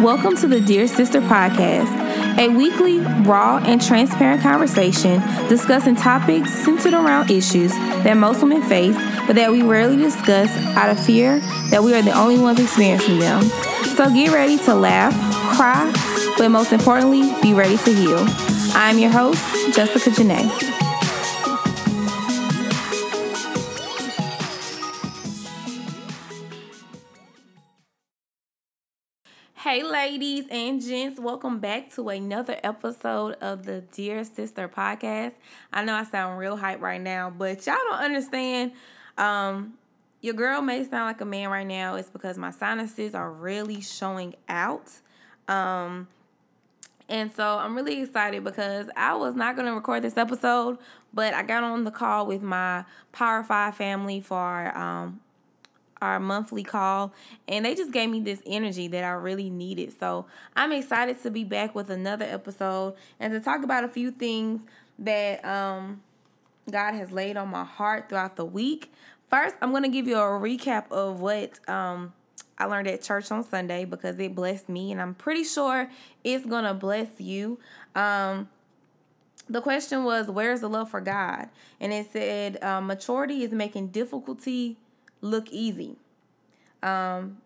Welcome to the Dear Sister Podcast, a weekly, raw, and transparent conversation discussing topics centered around issues that most women face, but that we rarely discuss out of fear that we are the only ones experiencing them. So get ready to laugh, cry, but most importantly, be ready to heal. I'm your host, Jessica Janae. Hey, ladies and gents, welcome back to another episode of the Dear Sister podcast. I know I sound real hype right now, but y'all don't understand. Um, your girl may sound like a man right now. It's because my sinuses are really showing out. Um, and so I'm really excited because I was not going to record this episode, but I got on the call with my Power Five family for um, our monthly call and they just gave me this energy that I really needed. So I'm excited to be back with another episode and to talk about a few things that um, God has laid on my heart throughout the week. First, I'm going to give you a recap of what um, I learned at church on Sunday because it blessed me and I'm pretty sure it's going to bless you. Um, the question was, Where's the love for God? And it said, uh, Maturity is making difficulty look easy. Um,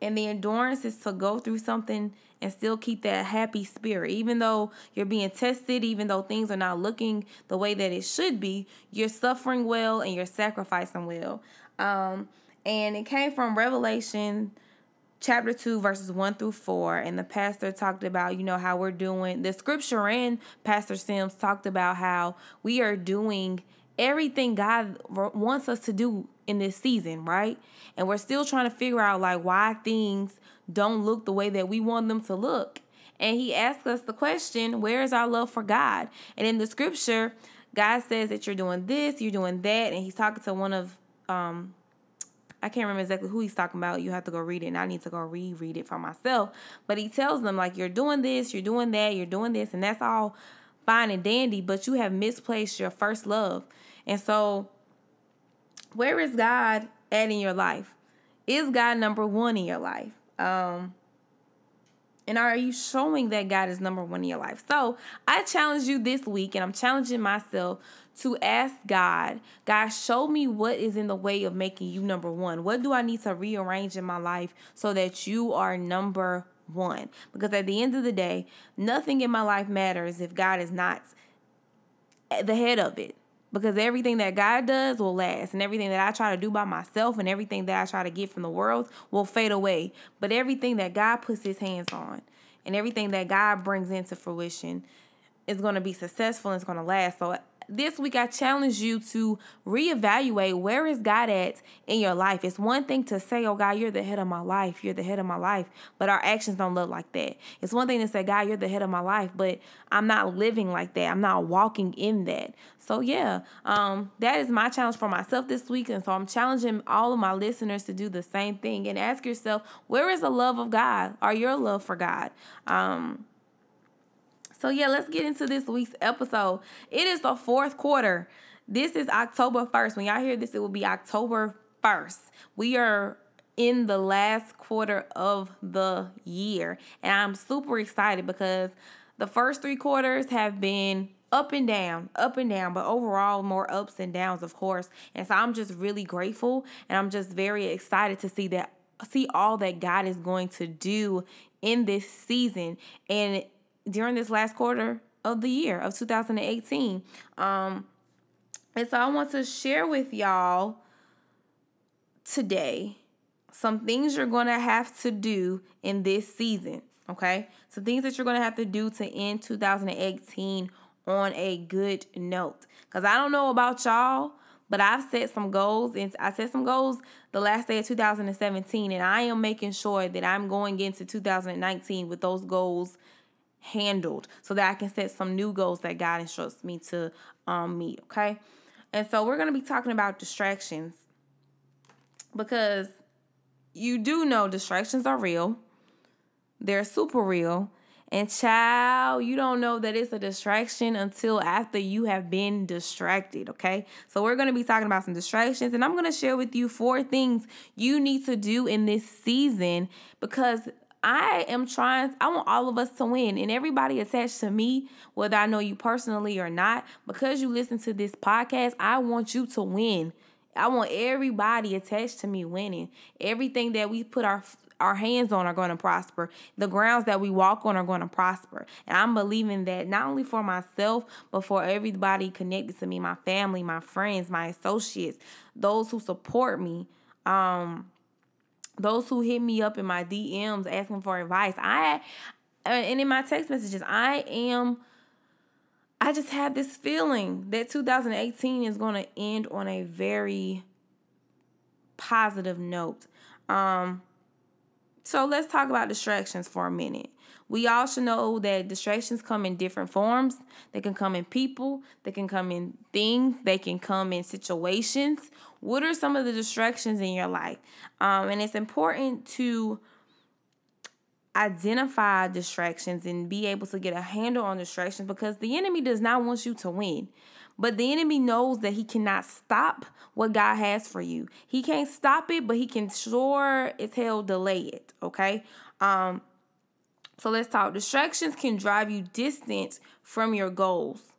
and the endurance is to go through something and still keep that happy spirit. Even though you're being tested, even though things are not looking the way that it should be, you're suffering well and you're sacrificing well. Um, and it came from Revelation chapter 2 verses 1 through 4 and the pastor talked about you know how we're doing the scripture and pastor sims talked about how we are doing everything God wants us to do in this season, right? And we're still trying to figure out like why things don't look the way that we want them to look. And he asks us the question, where is our love for God? And in the scripture, God says that you're doing this, you're doing that, and he's talking to one of um I can't remember exactly who he's talking about. You have to go read it, and I need to go reread it for myself. But he tells them, like, you're doing this, you're doing that, you're doing this, and that's all fine and dandy, but you have misplaced your first love. And so, where is God at in your life? Is God number one in your life? Um, and are you showing that God is number one in your life? So I challenge you this week, and I'm challenging myself to ask God, God, show me what is in the way of making you number one. What do I need to rearrange in my life so that you are number one? Because at the end of the day, nothing in my life matters if God is not at the head of it because everything that God does will last, and everything that I try to do by myself and everything that I try to get from the world will fade away. But everything that God puts his hands on and everything that God brings into fruition is going to be successful and it's going to last. So this week I challenge you to reevaluate where is God at in your life. It's one thing to say, "Oh God, you're the head of my life. You're the head of my life," but our actions don't look like that. It's one thing to say, "God, you're the head of my life," but I'm not living like that. I'm not walking in that. So yeah, um, that is my challenge for myself this week, and so I'm challenging all of my listeners to do the same thing and ask yourself, where is the love of God or your love for God? Um, so, yeah, let's get into this week's episode. It is the fourth quarter. This is October 1st. When y'all hear this, it will be October 1st. We are in the last quarter of the year. And I'm super excited because the first three quarters have been up and down, up and down, but overall more ups and downs, of course. And so I'm just really grateful and I'm just very excited to see that see all that God is going to do in this season. And during this last quarter of the year of 2018. Um, and so I want to share with y'all today some things you're going to have to do in this season. Okay. Some things that you're going to have to do to end 2018 on a good note. Because I don't know about y'all, but I've set some goals and I set some goals the last day of 2017 and I am making sure that I'm going into 2019 with those goals handled so that I can set some new goals that God instructs me to um, meet. Okay. And so we're going to be talking about distractions because you do know distractions are real, they're super real. And child, you don't know that it's a distraction until after you have been distracted, okay? So we're going to be talking about some distractions and I'm going to share with you four things you need to do in this season because I am trying, I want all of us to win and everybody attached to me, whether I know you personally or not, because you listen to this podcast, I want you to win. I want everybody attached to me winning. Everything that we put our our hands on are going to prosper. The grounds that we walk on are going to prosper. And I'm believing that not only for myself, but for everybody connected to me, my family, my friends, my associates, those who support me. Um those who hit me up in my DMs asking for advice. I and in my text messages, I am I just have this feeling that 2018 is going to end on a very positive note. Um so let's talk about distractions for a minute. We all should know that distractions come in different forms. They can come in people, they can come in things, they can come in situations. What are some of the distractions in your life? Um, and it's important to identify distractions and be able to get a handle on distractions because the enemy does not want you to win. But the enemy knows that he cannot stop what God has for you. He can't stop it, but he can sure as hell delay it. Okay. Um, so let's talk. Distractions can drive you distant from your goals.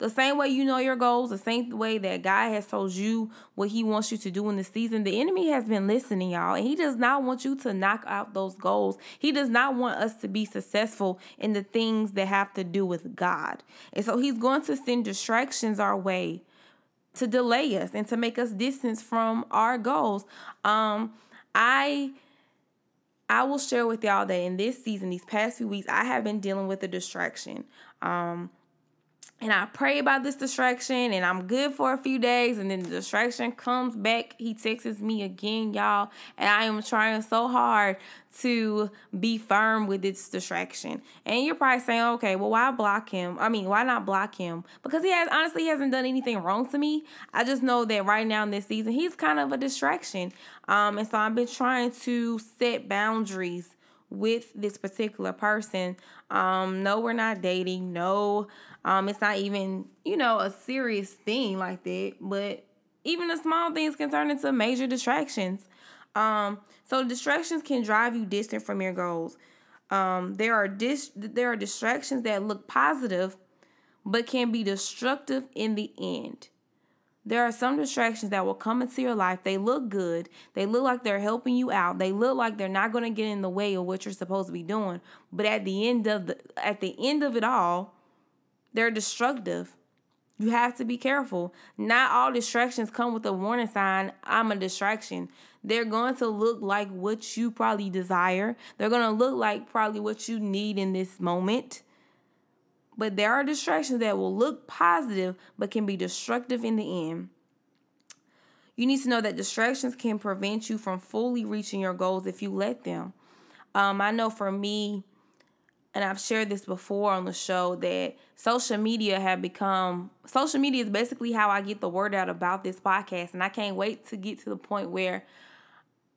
The same way you know your goals, the same way that God has told you what He wants you to do in the season, the enemy has been listening, y'all, and He does not want you to knock out those goals. He does not want us to be successful in the things that have to do with God. And so He's going to send distractions our way to delay us and to make us distance from our goals. Um, I. I will share with y'all that in this season, these past few weeks, I have been dealing with a distraction. Um, and I pray about this distraction and I'm good for a few days and then the distraction comes back. He texts me again, y'all, and I am trying so hard to be firm with this distraction. And you're probably saying, okay, well, why block him? I mean, why not block him? Because he has honestly he hasn't done anything wrong to me. I just know that right now in this season, he's kind of a distraction. Um, and so I've been trying to set boundaries with this particular person. Um, no, we're not dating. No, um, it's not even, you know, a serious thing like that. But even the small things can turn into major distractions. Um, so distractions can drive you distant from your goals. Um, there are dis- there are distractions that look positive, but can be destructive in the end. There are some distractions that will come into your life. They look good. They look like they're helping you out. They look like they're not going to get in the way of what you're supposed to be doing. But at the end of the at the end of it all, they're destructive. You have to be careful. Not all distractions come with a warning sign, I'm a distraction. They're going to look like what you probably desire. They're going to look like probably what you need in this moment. But there are distractions that will look positive but can be destructive in the end. You need to know that distractions can prevent you from fully reaching your goals if you let them. Um, I know for me, and I've shared this before on the show that social media have become social media is basically how I get the word out about this podcast. And I can't wait to get to the point where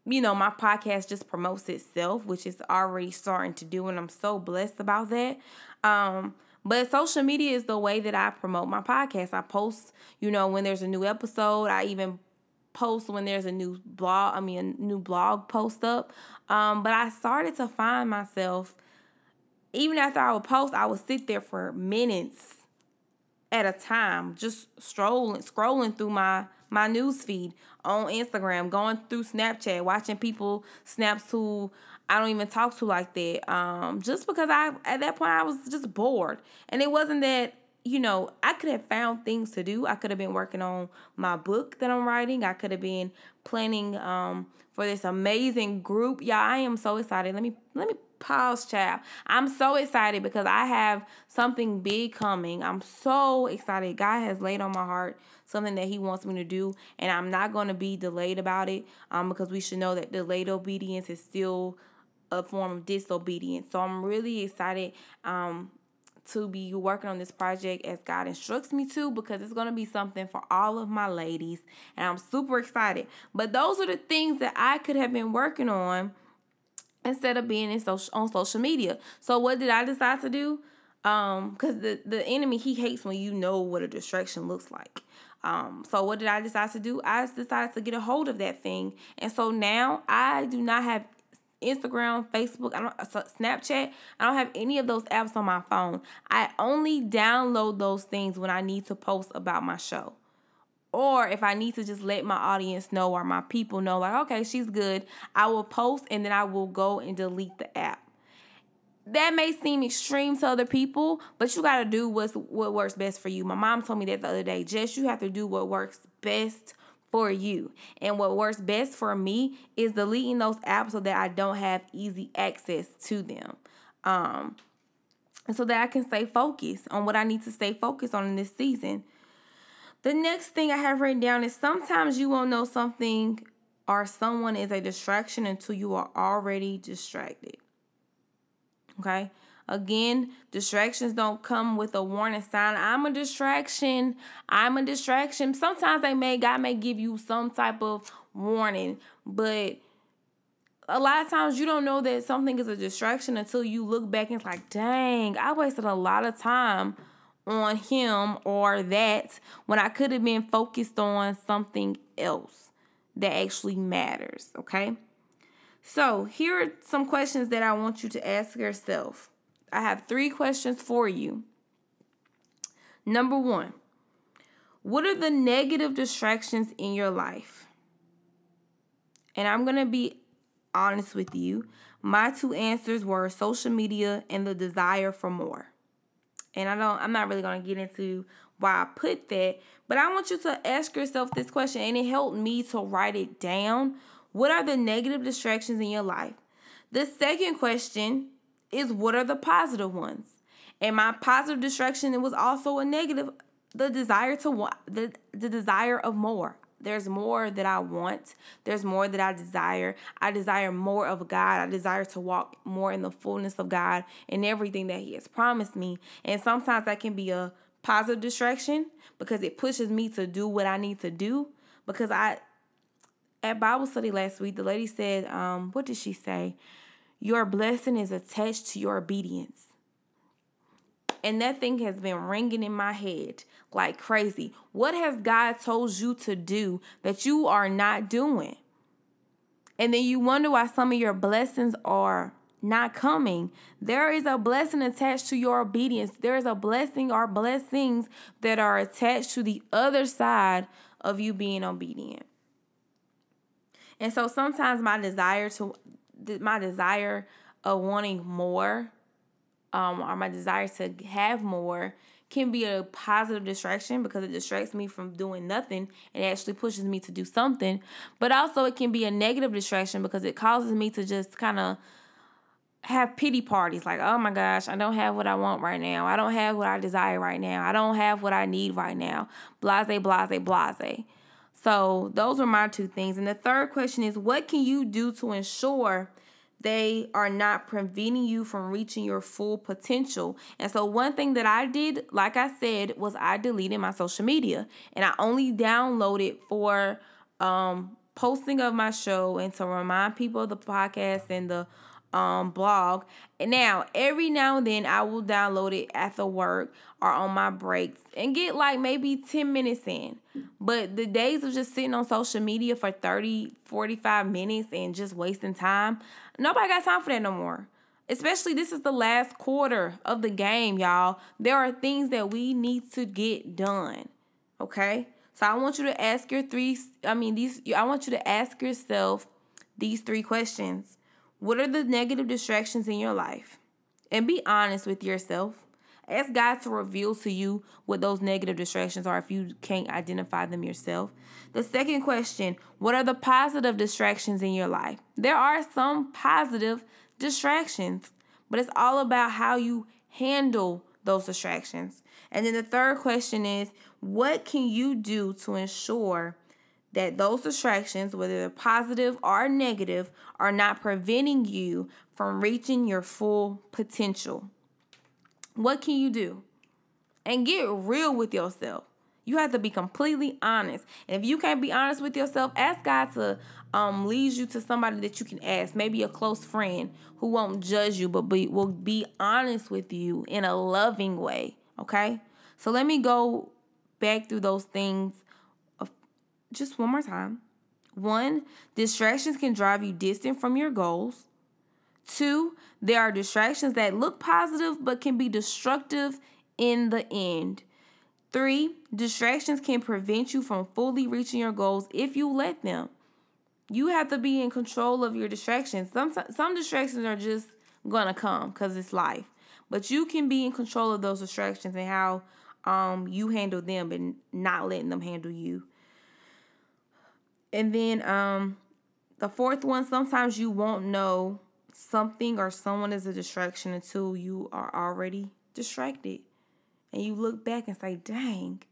you know my podcast just promotes itself which is already starting to do. And I'm so blessed about that. Um but social media is the way that I promote my podcast. I post you know when there's a new episode. I even post when there's a new blog I mean a new blog post up. Um but I started to find myself even after I would post, I would sit there for minutes at a time, just strolling, scrolling through my my news feed on Instagram, going through Snapchat, watching people snaps who I don't even talk to like that. Um, just because I at that point I was just bored, and it wasn't that you know I could have found things to do. I could have been working on my book that I'm writing. I could have been planning um for this amazing group. Yeah, I am so excited. Let me let me pause, child. I'm so excited because I have something big coming. I'm so excited. God has laid on my heart something that He wants me to do, and I'm not going to be delayed about it. Um, because we should know that delayed obedience is still a form of disobedience. So I'm really excited. Um, to be working on this project as God instructs me to because it's going to be something for all of my ladies and I'm super excited. But those are the things that I could have been working on instead of being in social on social media. So what did I decide to do? Um, because the the enemy he hates when you know what a distraction looks like. Um, so what did I decide to do? I decided to get a hold of that thing, and so now I do not have Instagram, Facebook, I don't Snapchat. I don't have any of those apps on my phone. I only download those things when I need to post about my show. Or if I need to just let my audience know or my people know, like, okay, she's good, I will post and then I will go and delete the app that may seem extreme to other people, but you got to do what's what works best for you. My mom told me that the other day. Just you have to do what works best for you. And what works best for me is deleting those apps so that I don't have easy access to them. Um so that I can stay focused on what I need to stay focused on in this season. The next thing I have written down is sometimes you won't know something or someone is a distraction until you are already distracted. Okay. Again, distractions don't come with a warning sign. I'm a distraction. I'm a distraction. Sometimes they may God may give you some type of warning, but a lot of times you don't know that something is a distraction until you look back and it's like, dang, I wasted a lot of time on him or that when I could have been focused on something else that actually matters. Okay. So, here are some questions that I want you to ask yourself. I have three questions for you. Number one, what are the negative distractions in your life? And I'm going to be honest with you. My two answers were social media and the desire for more. And I don't I'm not really going to get into why I put that, but I want you to ask yourself this question and it helped me to write it down what are the negative distractions in your life? The second question is what are the positive ones? And my positive distraction it was also a negative the desire to the the desire of more. There's more that I want. There's more that I desire. I desire more of God. I desire to walk more in the fullness of God and everything that He has promised me. And sometimes that can be a positive distraction because it pushes me to do what I need to do because I at Bible study last week, the lady said, um, what did she say? Your blessing is attached to your obedience. And that thing has been ringing in my head like crazy. What has God told you to do that you are not doing? And then you wonder why some of your blessings are not coming. There is a blessing attached to your obedience. There is a blessing or blessings that are attached to the other side of you being obedient. And so sometimes my desire to my desire of wanting more um, or my desire to have more can be a positive distraction because it distracts me from doing nothing and actually pushes me to do something. But also, it can be a negative distraction because it causes me to just kind of have pity parties like, oh my gosh, I don't have what I want right now. I don't have what I desire right now. I don't have what I need right now. Blase, blase, blase. So those are my two things. And the third question is what can you do to ensure they are not preventing you from reaching your full potential? And so one thing that I did, like I said, was I deleted my social media and I only downloaded for um posting of my show and to remind people of the podcast and the um blog. And now every now and then I will download it after work or on my breaks and get like maybe 10 minutes in. But the days of just sitting on social media for 30, 45 minutes and just wasting time, nobody got time for that no more. Especially this is the last quarter of the game, y'all. There are things that we need to get done. Okay? So I want you to ask your three I mean these I want you to ask yourself these three questions. What are the negative distractions in your life? And be honest with yourself. Ask God to reveal to you what those negative distractions are if you can't identify them yourself. The second question What are the positive distractions in your life? There are some positive distractions, but it's all about how you handle those distractions. And then the third question is What can you do to ensure that those distractions, whether they're positive or negative, are not preventing you from reaching your full potential. What can you do? And get real with yourself. You have to be completely honest. And if you can't be honest with yourself, ask God to um, lead you to somebody that you can ask, maybe a close friend who won't judge you, but be, will be honest with you in a loving way. Okay? So let me go back through those things just one more time. One, distractions can drive you distant from your goals. Two, there are distractions that look positive but can be destructive in the end. Three, distractions can prevent you from fully reaching your goals if you let them. You have to be in control of your distractions. Some some distractions are just gonna come because it's life, but you can be in control of those distractions and how um you handle them and not letting them handle you. And then um the fourth one, sometimes you won't know something or someone is a distraction until you are already distracted. And you look back and say, dang,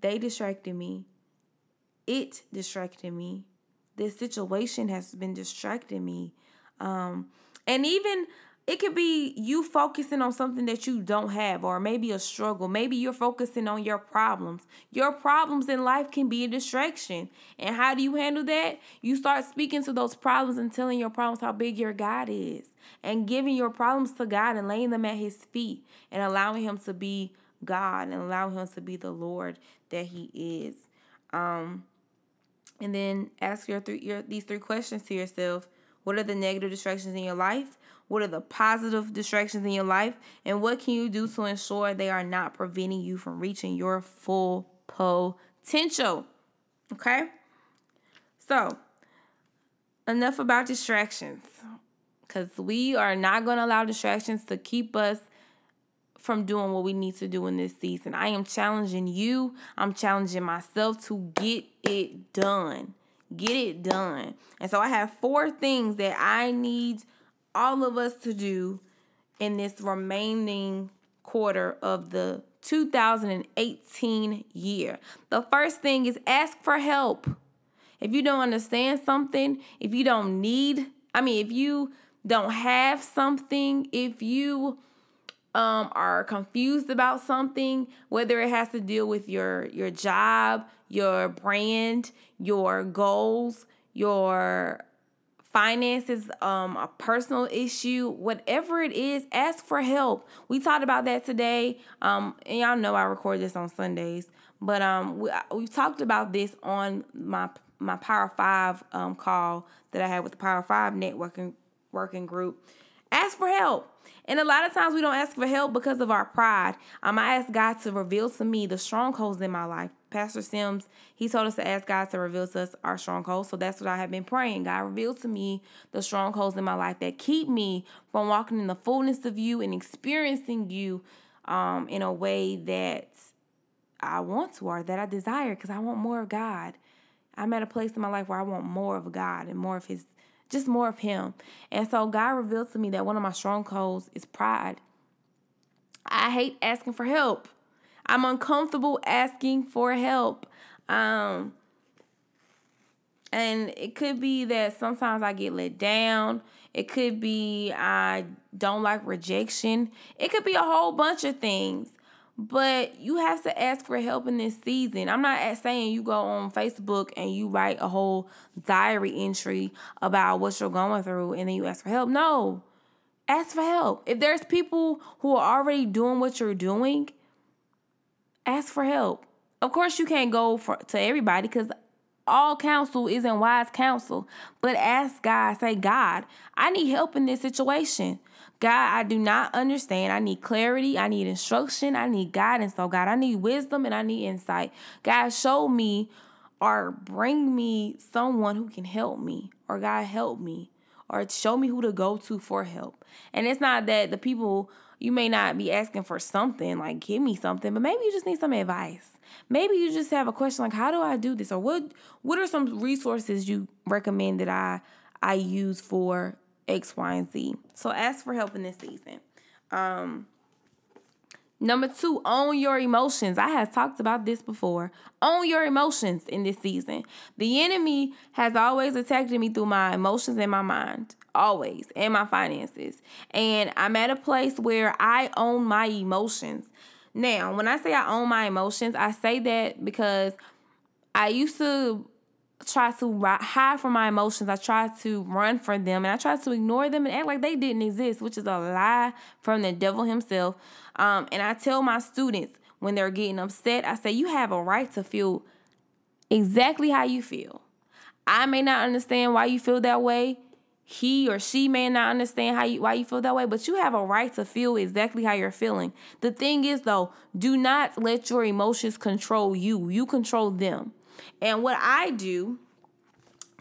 they distracted me. It distracted me. This situation has been distracting me. Um, and even it could be you focusing on something that you don't have, or maybe a struggle. Maybe you're focusing on your problems. Your problems in life can be a distraction. And how do you handle that? You start speaking to those problems and telling your problems how big your God is, and giving your problems to God and laying them at His feet, and allowing Him to be God and allowing Him to be the Lord that He is. Um, and then ask your three your these three questions to yourself. What are the negative distractions in your life? What are the positive distractions in your life? And what can you do to ensure they are not preventing you from reaching your full potential? Okay? So, enough about distractions because we are not going to allow distractions to keep us from doing what we need to do in this season. I am challenging you, I'm challenging myself to get it done. Get it done. And so I have four things that I need all of us to do in this remaining quarter of the 2018 year. The first thing is ask for help. If you don't understand something, if you don't need, I mean, if you don't have something, if you um, are confused about something, whether it has to deal with your your job, your brand, your goals, your finances, um, a personal issue, whatever it is, ask for help. We talked about that today. Um, and y'all know I record this on Sundays, but um, we we talked about this on my my Power Five um call that I had with the Power Five networking working group. Ask for help. And a lot of times we don't ask for help because of our pride. Um, I ask God to reveal to me the strongholds in my life. Pastor Sims, he told us to ask God to reveal to us our strongholds. So that's what I have been praying. God, reveal to me the strongholds in my life that keep me from walking in the fullness of you and experiencing you um, in a way that I want to or that I desire because I want more of God. I'm at a place in my life where I want more of God and more of His just more of Him. And so God revealed to me that one of my strongholds is pride. I hate asking for help. I'm uncomfortable asking for help. Um, and it could be that sometimes I get let down. It could be I don't like rejection. It could be a whole bunch of things but you have to ask for help in this season. I'm not saying you go on Facebook and you write a whole diary entry about what you're going through and then you ask for help. No, ask for help. If there's people who are already doing what you're doing, ask for help. Of course, you can't go for to everybody because all counsel isn't wise counsel. But ask God, say, God, I need help in this situation. God, I do not understand. I need clarity. I need instruction. I need guidance. So, God, I need wisdom and I need insight. God, show me or bring me someone who can help me, or God, help me, or show me who to go to for help. And it's not that the people, you may not be asking for something, like give me something, but maybe you just need some advice. Maybe you just have a question like, how do I do this? Or what what are some resources you recommend that I I use for X, Y, and Z. So ask for help in this season. Um, number two, own your emotions. I have talked about this before. Own your emotions in this season. The enemy has always attacked me through my emotions and my mind, always, and my finances. And I'm at a place where I own my emotions. Now, when I say I own my emotions, I say that because I used to try to hide from my emotions. I try to run from them and I try to ignore them and act like they didn't exist, which is a lie from the devil himself. Um, and I tell my students when they're getting upset, I say, You have a right to feel exactly how you feel. I may not understand why you feel that way. he or she may not understand how you why you feel that way, but you have a right to feel exactly how you're feeling. The thing is though, do not let your emotions control you. You control them. And what I do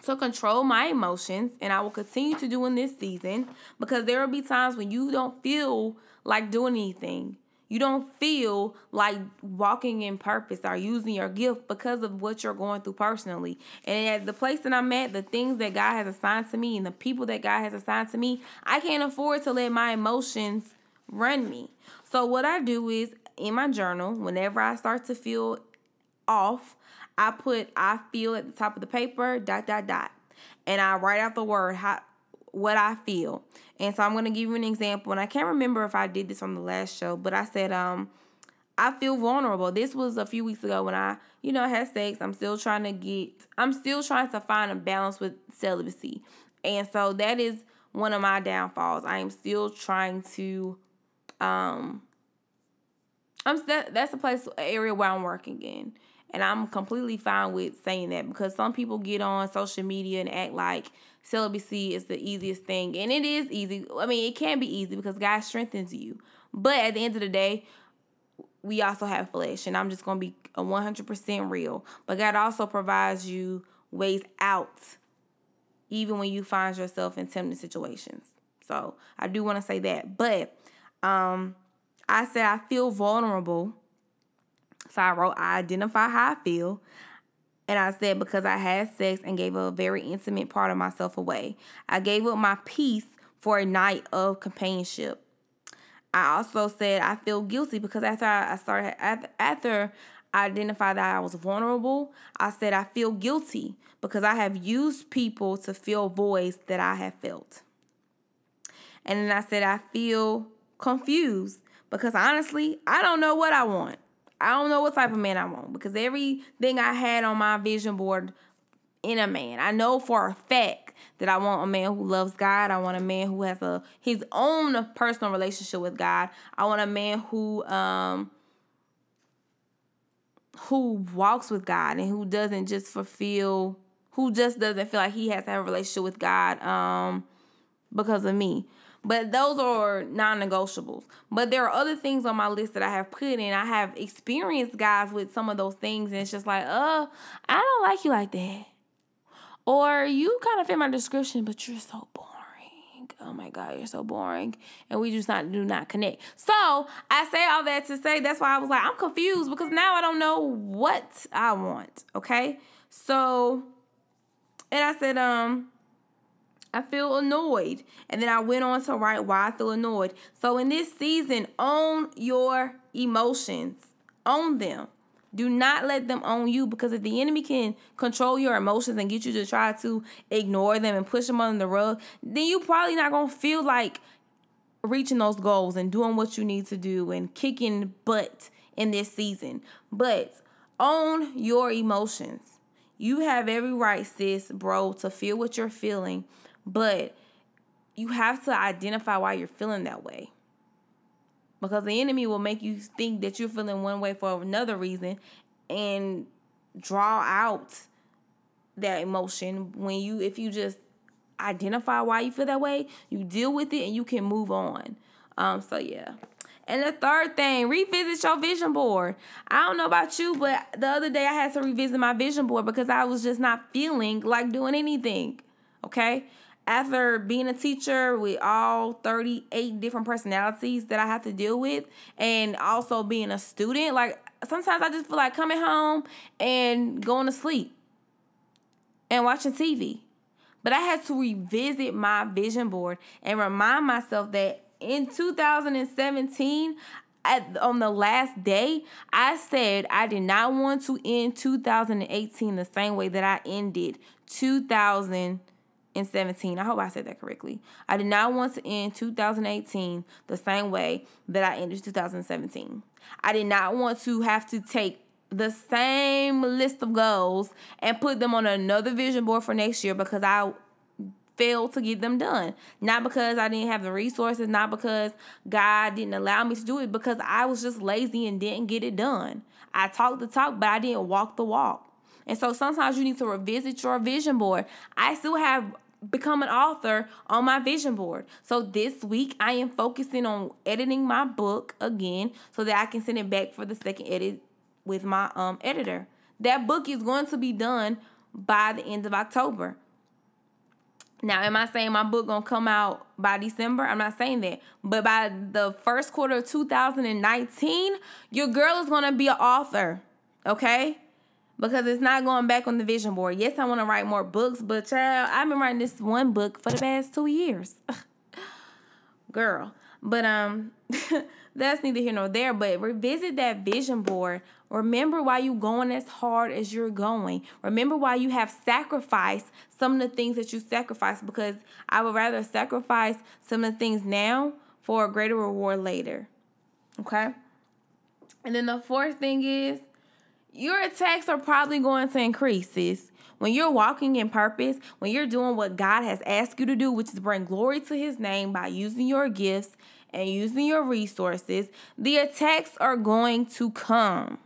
to control my emotions, and I will continue to do in this season, because there will be times when you don't feel like doing anything. You don't feel like walking in purpose or using your gift because of what you're going through personally. And at the place that I'm at, the things that God has assigned to me and the people that God has assigned to me, I can't afford to let my emotions run me. So, what I do is in my journal, whenever I start to feel off, I put I feel at the top of the paper, dot, dot, dot. And I write out the word, how, what I feel. And so I'm going to give you an example. And I can't remember if I did this on the last show, but I said, um, I feel vulnerable. This was a few weeks ago when I, you know, had sex. I'm still trying to get, I'm still trying to find a balance with celibacy. And so that is one of my downfalls. I am still trying to, um, I'm that that's a place area where I'm working in. And I'm completely fine with saying that because some people get on social media and act like celibacy is the easiest thing. And it is easy. I mean, it can be easy because God strengthens you. But at the end of the day, we also have flesh. And I'm just going to be a 100% real. But God also provides you ways out, even when you find yourself in tempting situations. So I do want to say that. But um, I said I feel vulnerable. So I wrote, I identify how I feel. And I said, because I had sex and gave a very intimate part of myself away, I gave up my peace for a night of companionship. I also said I feel guilty because after I started after I identified that I was vulnerable, I said I feel guilty because I have used people to fill voids that I have felt. And then I said I feel confused because honestly, I don't know what I want. I don't know what type of man I want because everything I had on my vision board in a man. I know for a fact that I want a man who loves God. I want a man who has a his own personal relationship with God. I want a man who um who walks with God and who doesn't just fulfill who just doesn't feel like he has to have a relationship with God um because of me. But those are non negotiables. But there are other things on my list that I have put in. I have experienced guys with some of those things, and it's just like, uh, I don't like you like that. Or you kind of fit my description, but you're so boring. Oh my God, you're so boring. And we just not do not connect. So I say all that to say that's why I was like, I'm confused because now I don't know what I want. Okay. So and I said, um, I feel annoyed. And then I went on to write why I feel annoyed. So in this season, own your emotions, own them. Do not let them own you because if the enemy can control your emotions and get you to try to ignore them and push them under the rug, then you probably not going to feel like reaching those goals and doing what you need to do and kicking butt in this season. But own your emotions. You have every right, sis, bro, to feel what you're feeling but you have to identify why you're feeling that way. Because the enemy will make you think that you're feeling one way for another reason and draw out that emotion when you if you just identify why you feel that way, you deal with it and you can move on. Um so yeah. And the third thing, revisit your vision board. I don't know about you, but the other day I had to revisit my vision board because I was just not feeling like doing anything. Okay? After being a teacher with all 38 different personalities that I have to deal with, and also being a student, like sometimes I just feel like coming home and going to sleep and watching TV. But I had to revisit my vision board and remind myself that in 2017, at, on the last day, I said I did not want to end 2018 the same way that I ended 2000 17. I hope I said that correctly. I did not want to end 2018 the same way that I ended 2017. I did not want to have to take the same list of goals and put them on another vision board for next year because I failed to get them done. Not because I didn't have the resources, not because God didn't allow me to do it, because I was just lazy and didn't get it done. I talked the talk, but I didn't walk the walk. And so sometimes you need to revisit your vision board. I still have become an author on my vision board. So this week I am focusing on editing my book again so that I can send it back for the second edit with my um editor. That book is going to be done by the end of October. Now, am I saying my book gonna come out by December? I'm not saying that. But by the first quarter of 2019, your girl is gonna be an author. Okay? Because it's not going back on the vision board. Yes, I want to write more books, but child, I've been writing this one book for the past two years. girl. But um that's neither here nor there. But revisit that vision board Remember why you going as hard as you're going. Remember why you have sacrificed some of the things that you sacrificed because I would rather sacrifice some of the things now for a greater reward later. Okay? And then the fourth thing is your attacks are probably going to increase, sis. When you're walking in purpose, when you're doing what God has asked you to do, which is bring glory to his name by using your gifts and using your resources, the attacks are going to come.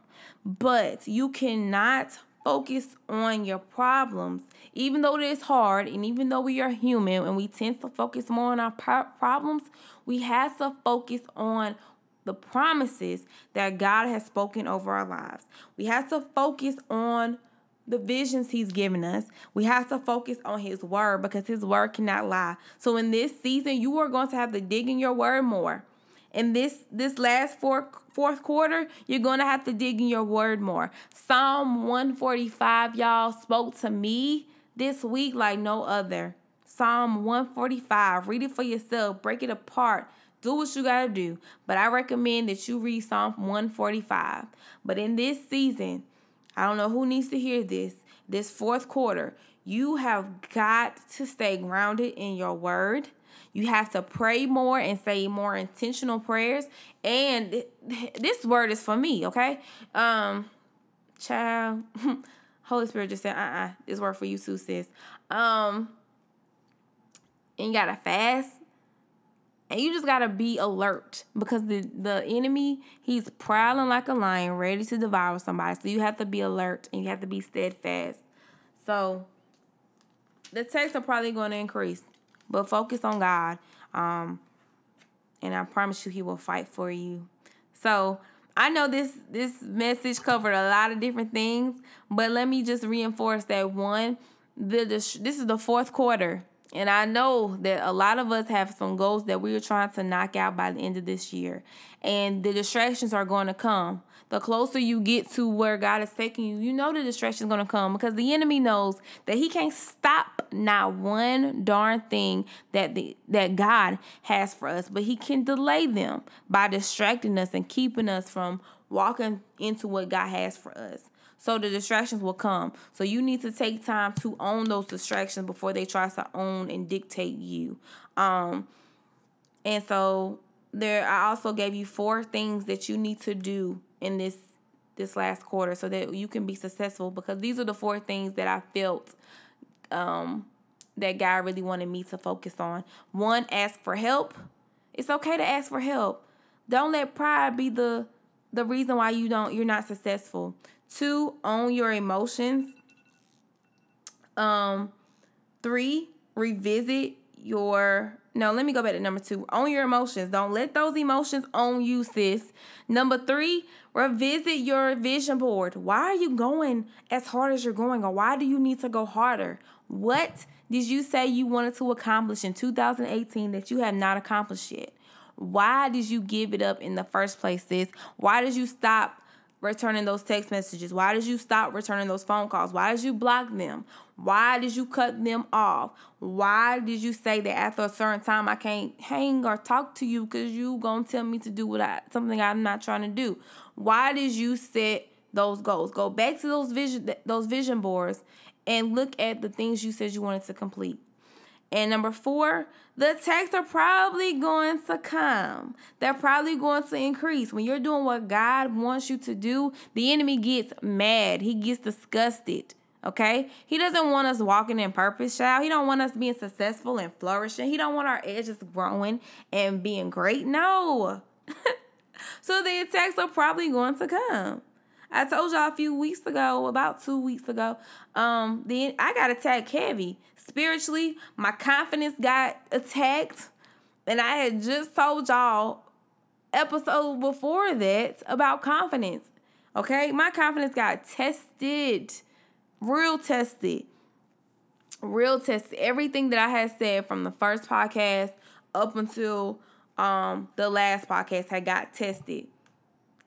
But you cannot focus on your problems. Even though it is hard, and even though we are human and we tend to focus more on our problems, we have to focus on the promises that God has spoken over our lives. We have to focus on the visions he's given us. We have to focus on his word because his word cannot lie. So in this season, you are going to have to dig in your word more in this this last four, fourth quarter, you're going to have to dig in your word more. Psalm 145 y'all spoke to me this week like no other. Psalm 145. Read it for yourself, break it apart. Do what you got to do. But I recommend that you read Psalm 145. But in this season, I don't know who needs to hear this. This fourth quarter, you have got to stay grounded in your word. You have to pray more and say more intentional prayers. And this word is for me, okay? Um, child, Holy Spirit just said, uh uh this word for you too, sis. Um, and you gotta fast. And you just gotta be alert because the, the enemy, he's prowling like a lion, ready to devour somebody. So you have to be alert and you have to be steadfast. So the texts are probably going to increase. But focus on God. Um, and I promise you, He will fight for you. So I know this this message covered a lot of different things, but let me just reinforce that one. The, the this is the fourth quarter, and I know that a lot of us have some goals that we are trying to knock out by the end of this year, and the distractions are going to come the closer you get to where God is taking you, you know the distractions is going to come because the enemy knows that he can't stop not one darn thing that the that God has for us, but he can delay them by distracting us and keeping us from walking into what God has for us. So the distractions will come. So you need to take time to own those distractions before they try to own and dictate you. Um and so there I also gave you four things that you need to do in this this last quarter so that you can be successful because these are the four things that I felt um, that God really wanted me to focus on. One, ask for help. It's okay to ask for help. Don't let pride be the the reason why you don't you're not successful. Two, own your emotions. Um, three, revisit your no, let me go back to number two. Own your emotions. Don't let those emotions own you, sis. Number three, revisit your vision board. Why are you going as hard as you're going, or why do you need to go harder? What did you say you wanted to accomplish in 2018 that you have not accomplished yet? Why did you give it up in the first place, sis? Why did you stop returning those text messages? Why did you stop returning those phone calls? Why did you block them? Why did you cut them off? Why did you say that after a certain time I can't hang or talk to you because you gonna tell me to do what I something I'm not trying to do? Why did you set those goals? Go back to those vision those vision boards and look at the things you said you wanted to complete. And number four, the attacks are probably going to come. They're probably going to increase. When you're doing what God wants you to do, the enemy gets mad. He gets disgusted. Okay? He doesn't want us walking in purpose, child. He don't want us being successful and flourishing. He don't want our edges growing and being great. No. so the attacks are probably going to come. I told y'all a few weeks ago, about two weeks ago, um, then I got attacked heavy spiritually. My confidence got attacked. And I had just told y'all episode before that about confidence. Okay? My confidence got tested. Real tested. Real tested. Everything that I had said from the first podcast up until um the last podcast had got tested.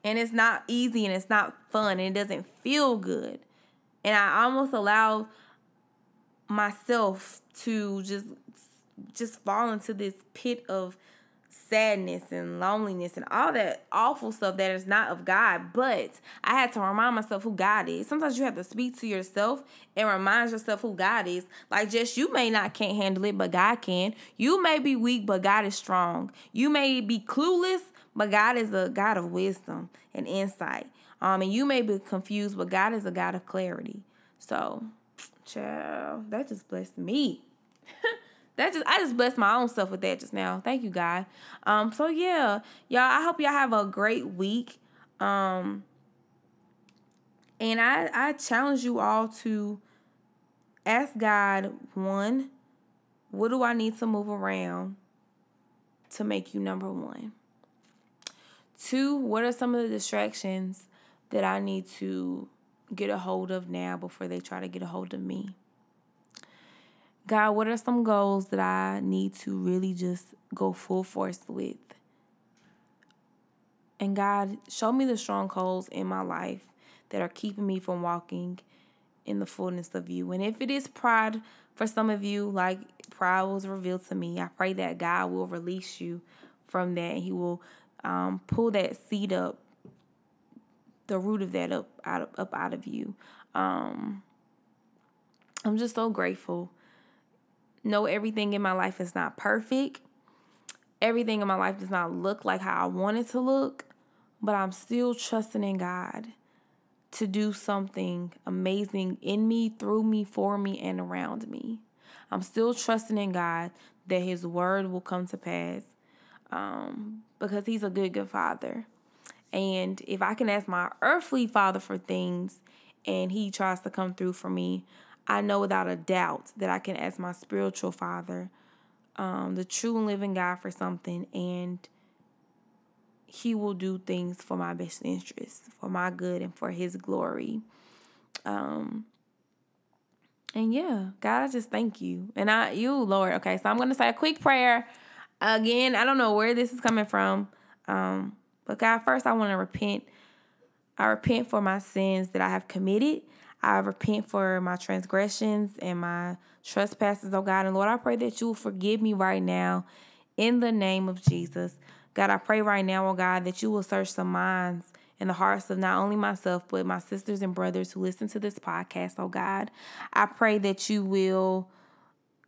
And it's not easy and it's not fun and it doesn't feel good. And I almost allowed myself to just just fall into this pit of sadness and loneliness and all that awful stuff that is not of God. But I had to remind myself who God is. Sometimes you have to speak to yourself and remind yourself who God is. Like just you may not can't handle it, but God can. You may be weak, but God is strong. You may be clueless, but God is a God of wisdom and insight. Um, and you may be confused, but God is a God of clarity. So, child, that just blessed me. that just I just blessed my own self with that just now. Thank you, God. Um, so yeah, y'all, I hope y'all have a great week. Um, and I I challenge you all to ask God one, what do I need to move around to make you number one? Two, what are some of the distractions that I need to get a hold of now before they try to get a hold of me? God, what are some goals that I need to really just go full force with? And God, show me the strongholds in my life that are keeping me from walking in the fullness of you. And if it is pride for some of you, like pride was revealed to me, I pray that God will release you from that. He will um, pull that seed up, the root of that up out of, up out of you. Um, I'm just so grateful know everything in my life is not perfect. Everything in my life does not look like how I want it to look, but I'm still trusting in God to do something amazing in me, through me, for me, and around me. I'm still trusting in God that His word will come to pass um, because He's a good, good Father. And if I can ask my earthly Father for things and He tries to come through for me, I know without a doubt that I can ask my spiritual father, um, the true and living God, for something, and He will do things for my best interest, for my good, and for His glory. Um, and yeah, God, I just thank you. And I, you, Lord. Okay, so I'm going to say a quick prayer. Again, I don't know where this is coming from. Um, but God, first I want to repent. I repent for my sins that I have committed. I repent for my transgressions and my trespasses, oh God. And Lord, I pray that you will forgive me right now in the name of Jesus. God, I pray right now, oh God, that you will search the minds and the hearts of not only myself, but my sisters and brothers who listen to this podcast, oh God. I pray that you will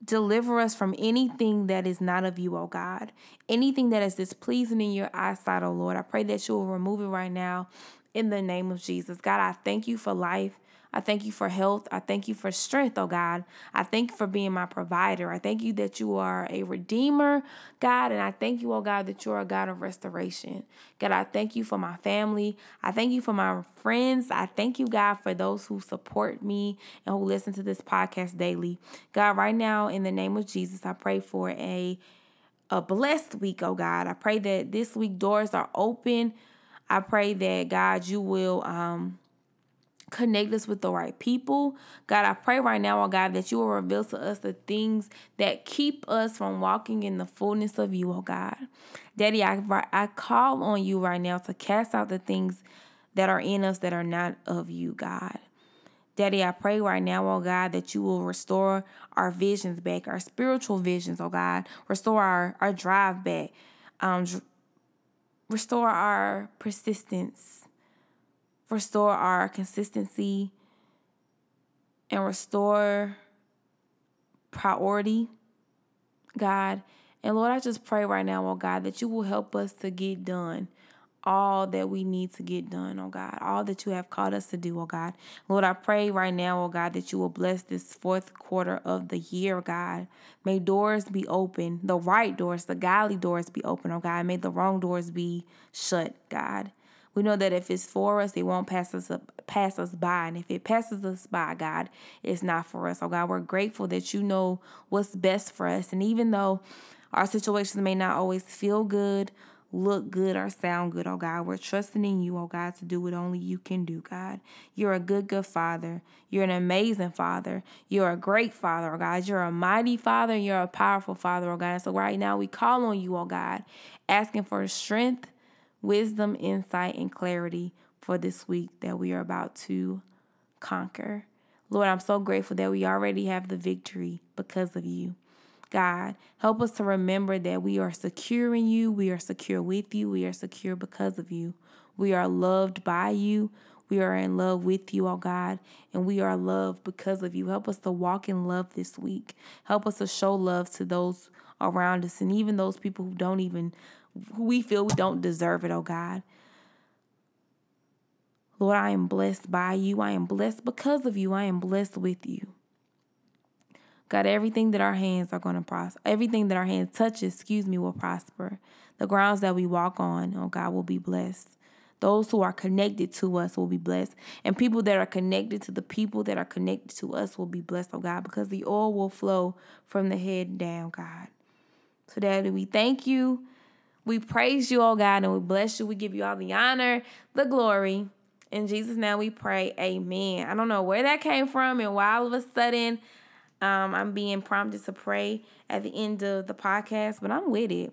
deliver us from anything that is not of you, oh God. Anything that is displeasing in your eyesight, oh Lord. I pray that you will remove it right now in the name of Jesus. God, I thank you for life. I thank you for health. I thank you for strength, oh God. I thank you for being my provider. I thank you that you are a redeemer, God. And I thank you, oh God, that you are a God of restoration. God, I thank you for my family. I thank you for my friends. I thank you, God, for those who support me and who listen to this podcast daily. God, right now, in the name of Jesus, I pray for a a blessed week, oh God. I pray that this week doors are open. I pray that God, you will um connect us with the right people. God, I pray right now, oh God, that you will reveal to us the things that keep us from walking in the fullness of you, oh God. Daddy, I, I call on you right now to cast out the things that are in us that are not of you, God. Daddy, I pray right now, oh God, that you will restore our visions back, our spiritual visions, oh God. Restore our, our drive back. Um, restore our persistence restore our consistency and restore priority, God. And Lord, I just pray right now, oh God, that you will help us to get done all that we need to get done, oh God, all that you have called us to do, oh God. Lord, I pray right now, oh God, that you will bless this fourth quarter of the year, oh God. May doors be open, the right doors, the godly doors be open, oh God. May the wrong doors be shut, God. We know that if it's for us, it won't pass us up, pass us by. And if it passes us by, God, it's not for us. Oh God, we're grateful that you know what's best for us. And even though our situations may not always feel good, look good or sound good, oh God. We're trusting in you, oh God, to do what only you can do, God. You're a good, good Father. You're an amazing Father. You're a great Father, oh God. You're a mighty Father. You're a powerful Father, oh God. So right now we call on you, oh God, asking for strength, wisdom, insight, and clarity for this week that we are about to conquer. Lord, I'm so grateful that we already have the victory because of you. God. Help us to remember that we are secure in you, we are secure with you, we are secure because of you. We are loved by you. We are in love with you, oh God, and we are loved because of you. Help us to walk in love this week. Help us to show love to those around us and even those people who don't even, who we feel we don't deserve it, oh God. Lord, I am blessed by you. I am blessed because of you. I am blessed with you. God, everything that our hands are going to prosper, everything that our hands touch, excuse me, will prosper. The grounds that we walk on, oh God, will be blessed. Those who are connected to us will be blessed. And people that are connected to the people that are connected to us will be blessed, oh God, because the oil will flow from the head down, God. So, Daddy, we thank you. We praise you, oh God, and we bless you. We give you all the honor, the glory. In Jesus' name we pray. Amen. I don't know where that came from and why all of a sudden um, I'm being prompted to pray at the end of the podcast, but I'm with it.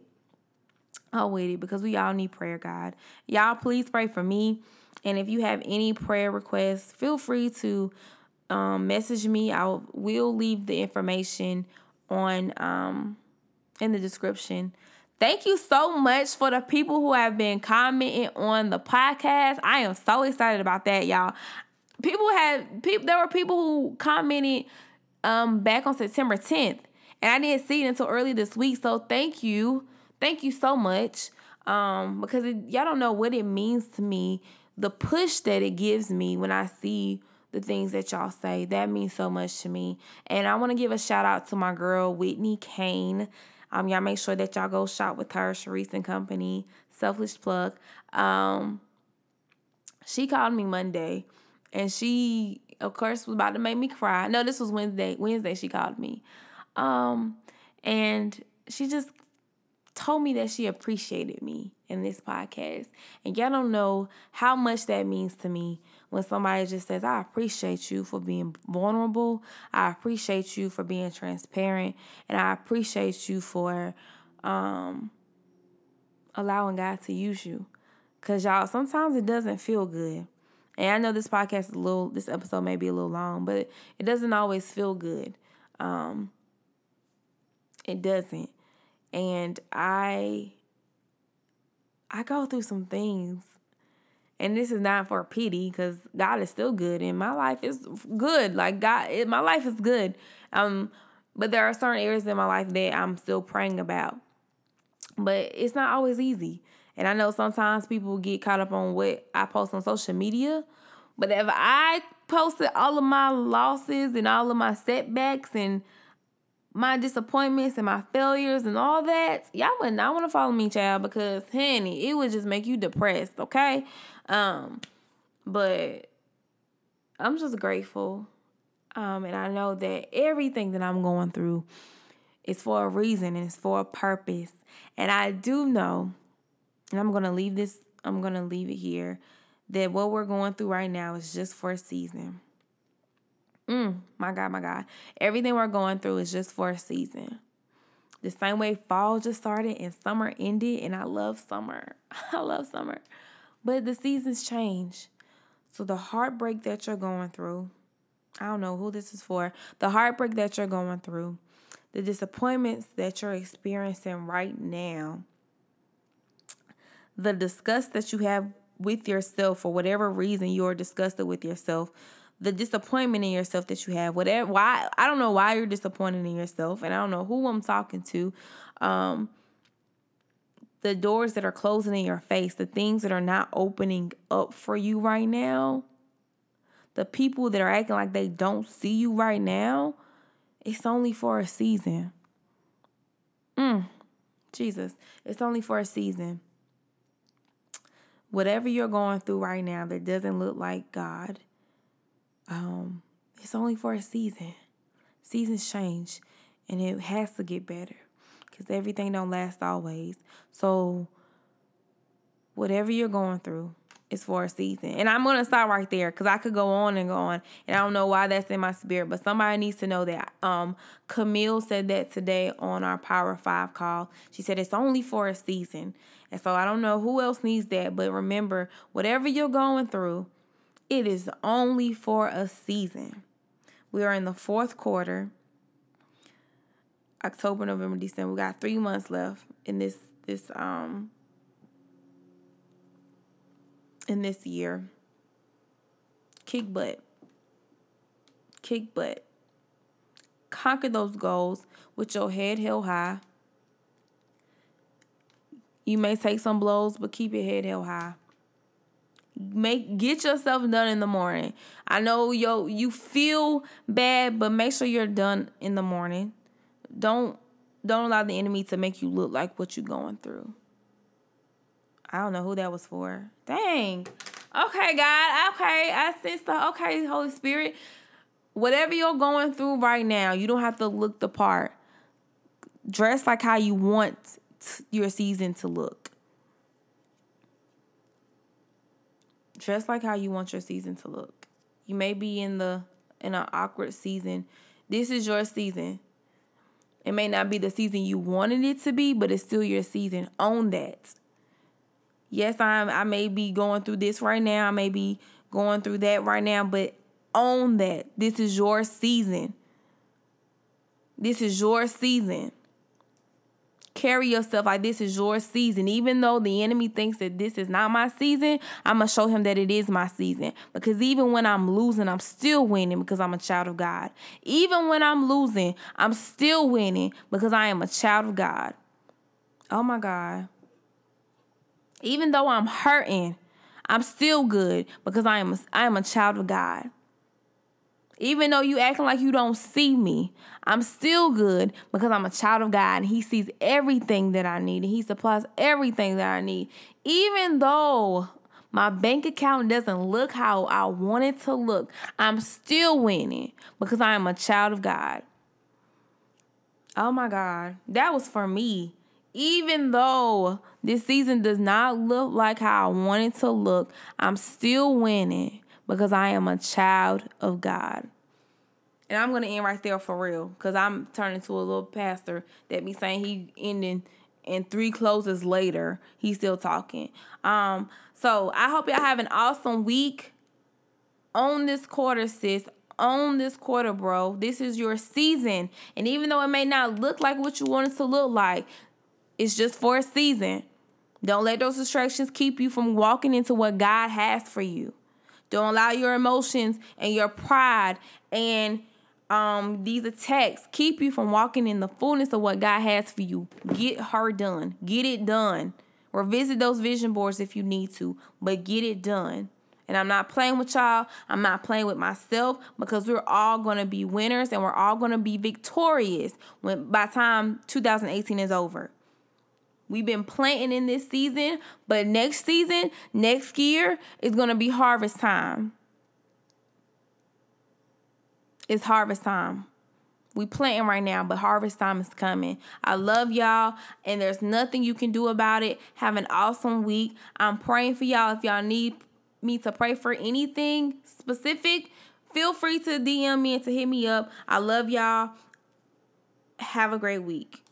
I'm with it because we all need prayer, God. Y'all, please pray for me. And if you have any prayer requests, feel free to um, message me. I will leave the information on um, in the description. Thank you so much for the people who have been commenting on the podcast. I am so excited about that, y'all. People had people. There were people who commented um back on September 10th. And I didn't see it until early this week. So thank you. Thank you so much. Um, because it, y'all don't know what it means to me. The push that it gives me when I see the things that y'all say. That means so much to me. And I want to give a shout out to my girl, Whitney Kane. Um, y'all make sure that y'all go shop with her, Sharice and Company, Selfish Plug. Um, she called me Monday and she of course was about to make me cry. No, this was Wednesday. Wednesday she called me. Um and she just told me that she appreciated me in this podcast. And y'all don't know how much that means to me when somebody just says, I appreciate you for being vulnerable. I appreciate you for being transparent. And I appreciate you for um, allowing God to use you. Because y'all, sometimes it doesn't feel good. And I know this podcast is a little, this episode may be a little long, but it doesn't always feel good. Um, it doesn't. And I, I go through some things, and this is not for pity because God is still good, and my life is good. Like God, it, my life is good. Um, but there are certain areas in my life that I'm still praying about. But it's not always easy. And I know sometimes people get caught up on what I post on social media. But if I posted all of my losses and all of my setbacks and my disappointments and my failures and all that, y'all would not want to follow me, child, because honey, it would just make you depressed, okay? Um, but I'm just grateful. Um, and I know that everything that I'm going through is for a reason and it's for a purpose. And I do know and I'm to leave this, I'm to leave it here, that what we're going through right now is just for a season. Mm, my God, my God. Everything we're going through is just for a season. The same way fall just started and summer ended, and I love summer. I love summer. But the seasons change. So the heartbreak that you're going through, I don't know who this is for, the heartbreak that you're going through, the disappointments that you're experiencing right now, the disgust that you have with yourself for whatever reason you're disgusted with yourself the disappointment in yourself that you have whatever why i don't know why you're disappointed in yourself and i don't know who i'm talking to um the doors that are closing in your face the things that are not opening up for you right now the people that are acting like they don't see you right now it's only for a season. Mm, jesus it's only for a season. Whatever you're going through right now that doesn't look like God, um, it's only for a season. Seasons change and it has to get better because everything don't last always. So whatever you're going through, is for a season. And I'm gonna stop right there because I could go on and go on, and I don't know why that's in my spirit, but somebody needs to know that. Um, Camille said that today on our Power Five call. She said it's only for a season, and so I don't know who else needs that, but remember, whatever you're going through, it is only for a season. We are in the fourth quarter. October, November, December. We got three months left in this this um in this year. Kick butt. Kick butt. Conquer those goals with your head held high. You may take some blows, but keep your head held high. Make get yourself done in the morning. I know yo you feel bad, but make sure you're done in the morning. Don't don't allow the enemy to make you look like what you're going through. I don't know who that was for. Dang. Okay, God. Okay, I sense the okay, Holy Spirit. Whatever you're going through right now, you don't have to look the part. Dress like how you want your season to look. Dress like how you want your season to look. You may be in the in an awkward season. This is your season. It may not be the season you wanted it to be, but it's still your season. Own that. Yes, I'm I may be going through this right now. I may be going through that right now, but own that. This is your season. This is your season. Carry yourself like this is your season. Even though the enemy thinks that this is not my season, I'm going to show him that it is my season. Because even when I'm losing, I'm still winning because I'm a child of God. Even when I'm losing, I'm still winning because I am a child of God. Oh my God. Even though I'm hurting, I'm still good because I am a, I am a child of God. Even though you acting like you don't see me, I'm still good because I'm a child of God and He sees everything that I need and He supplies everything that I need. Even though my bank account doesn't look how I want it to look, I'm still winning because I am a child of God. Oh my God, that was for me even though this season does not look like how I want it to look, I'm still winning because I am a child of God. And I'm gonna end right there for real, because I'm turning to a little pastor that be saying he ending and three closes later, he's still talking. Um, so I hope y'all have an awesome week. On this quarter, sis. On this quarter, bro. This is your season. And even though it may not look like what you want it to look like, it's just for a season. Don't let those distractions keep you from walking into what God has for you. Don't allow your emotions and your pride and um, these attacks keep you from walking in the fullness of what God has for you. Get her done. Get it done. Revisit those vision boards if you need to, but get it done. And I'm not playing with y'all. I'm not playing with myself because we're all going to be winners and we're all going to be victorious when by time 2018 is over. We've been planting in this season, but next season, next year, is going to be harvest time. It's harvest time. We planting right now, but harvest time is coming. I love y'all, and there's nothing you can do about it. Have an awesome week. I'm praying for y'all. If y'all need me to pray for anything specific, feel free to DM me and to hit me up. I love y'all. Have a great week.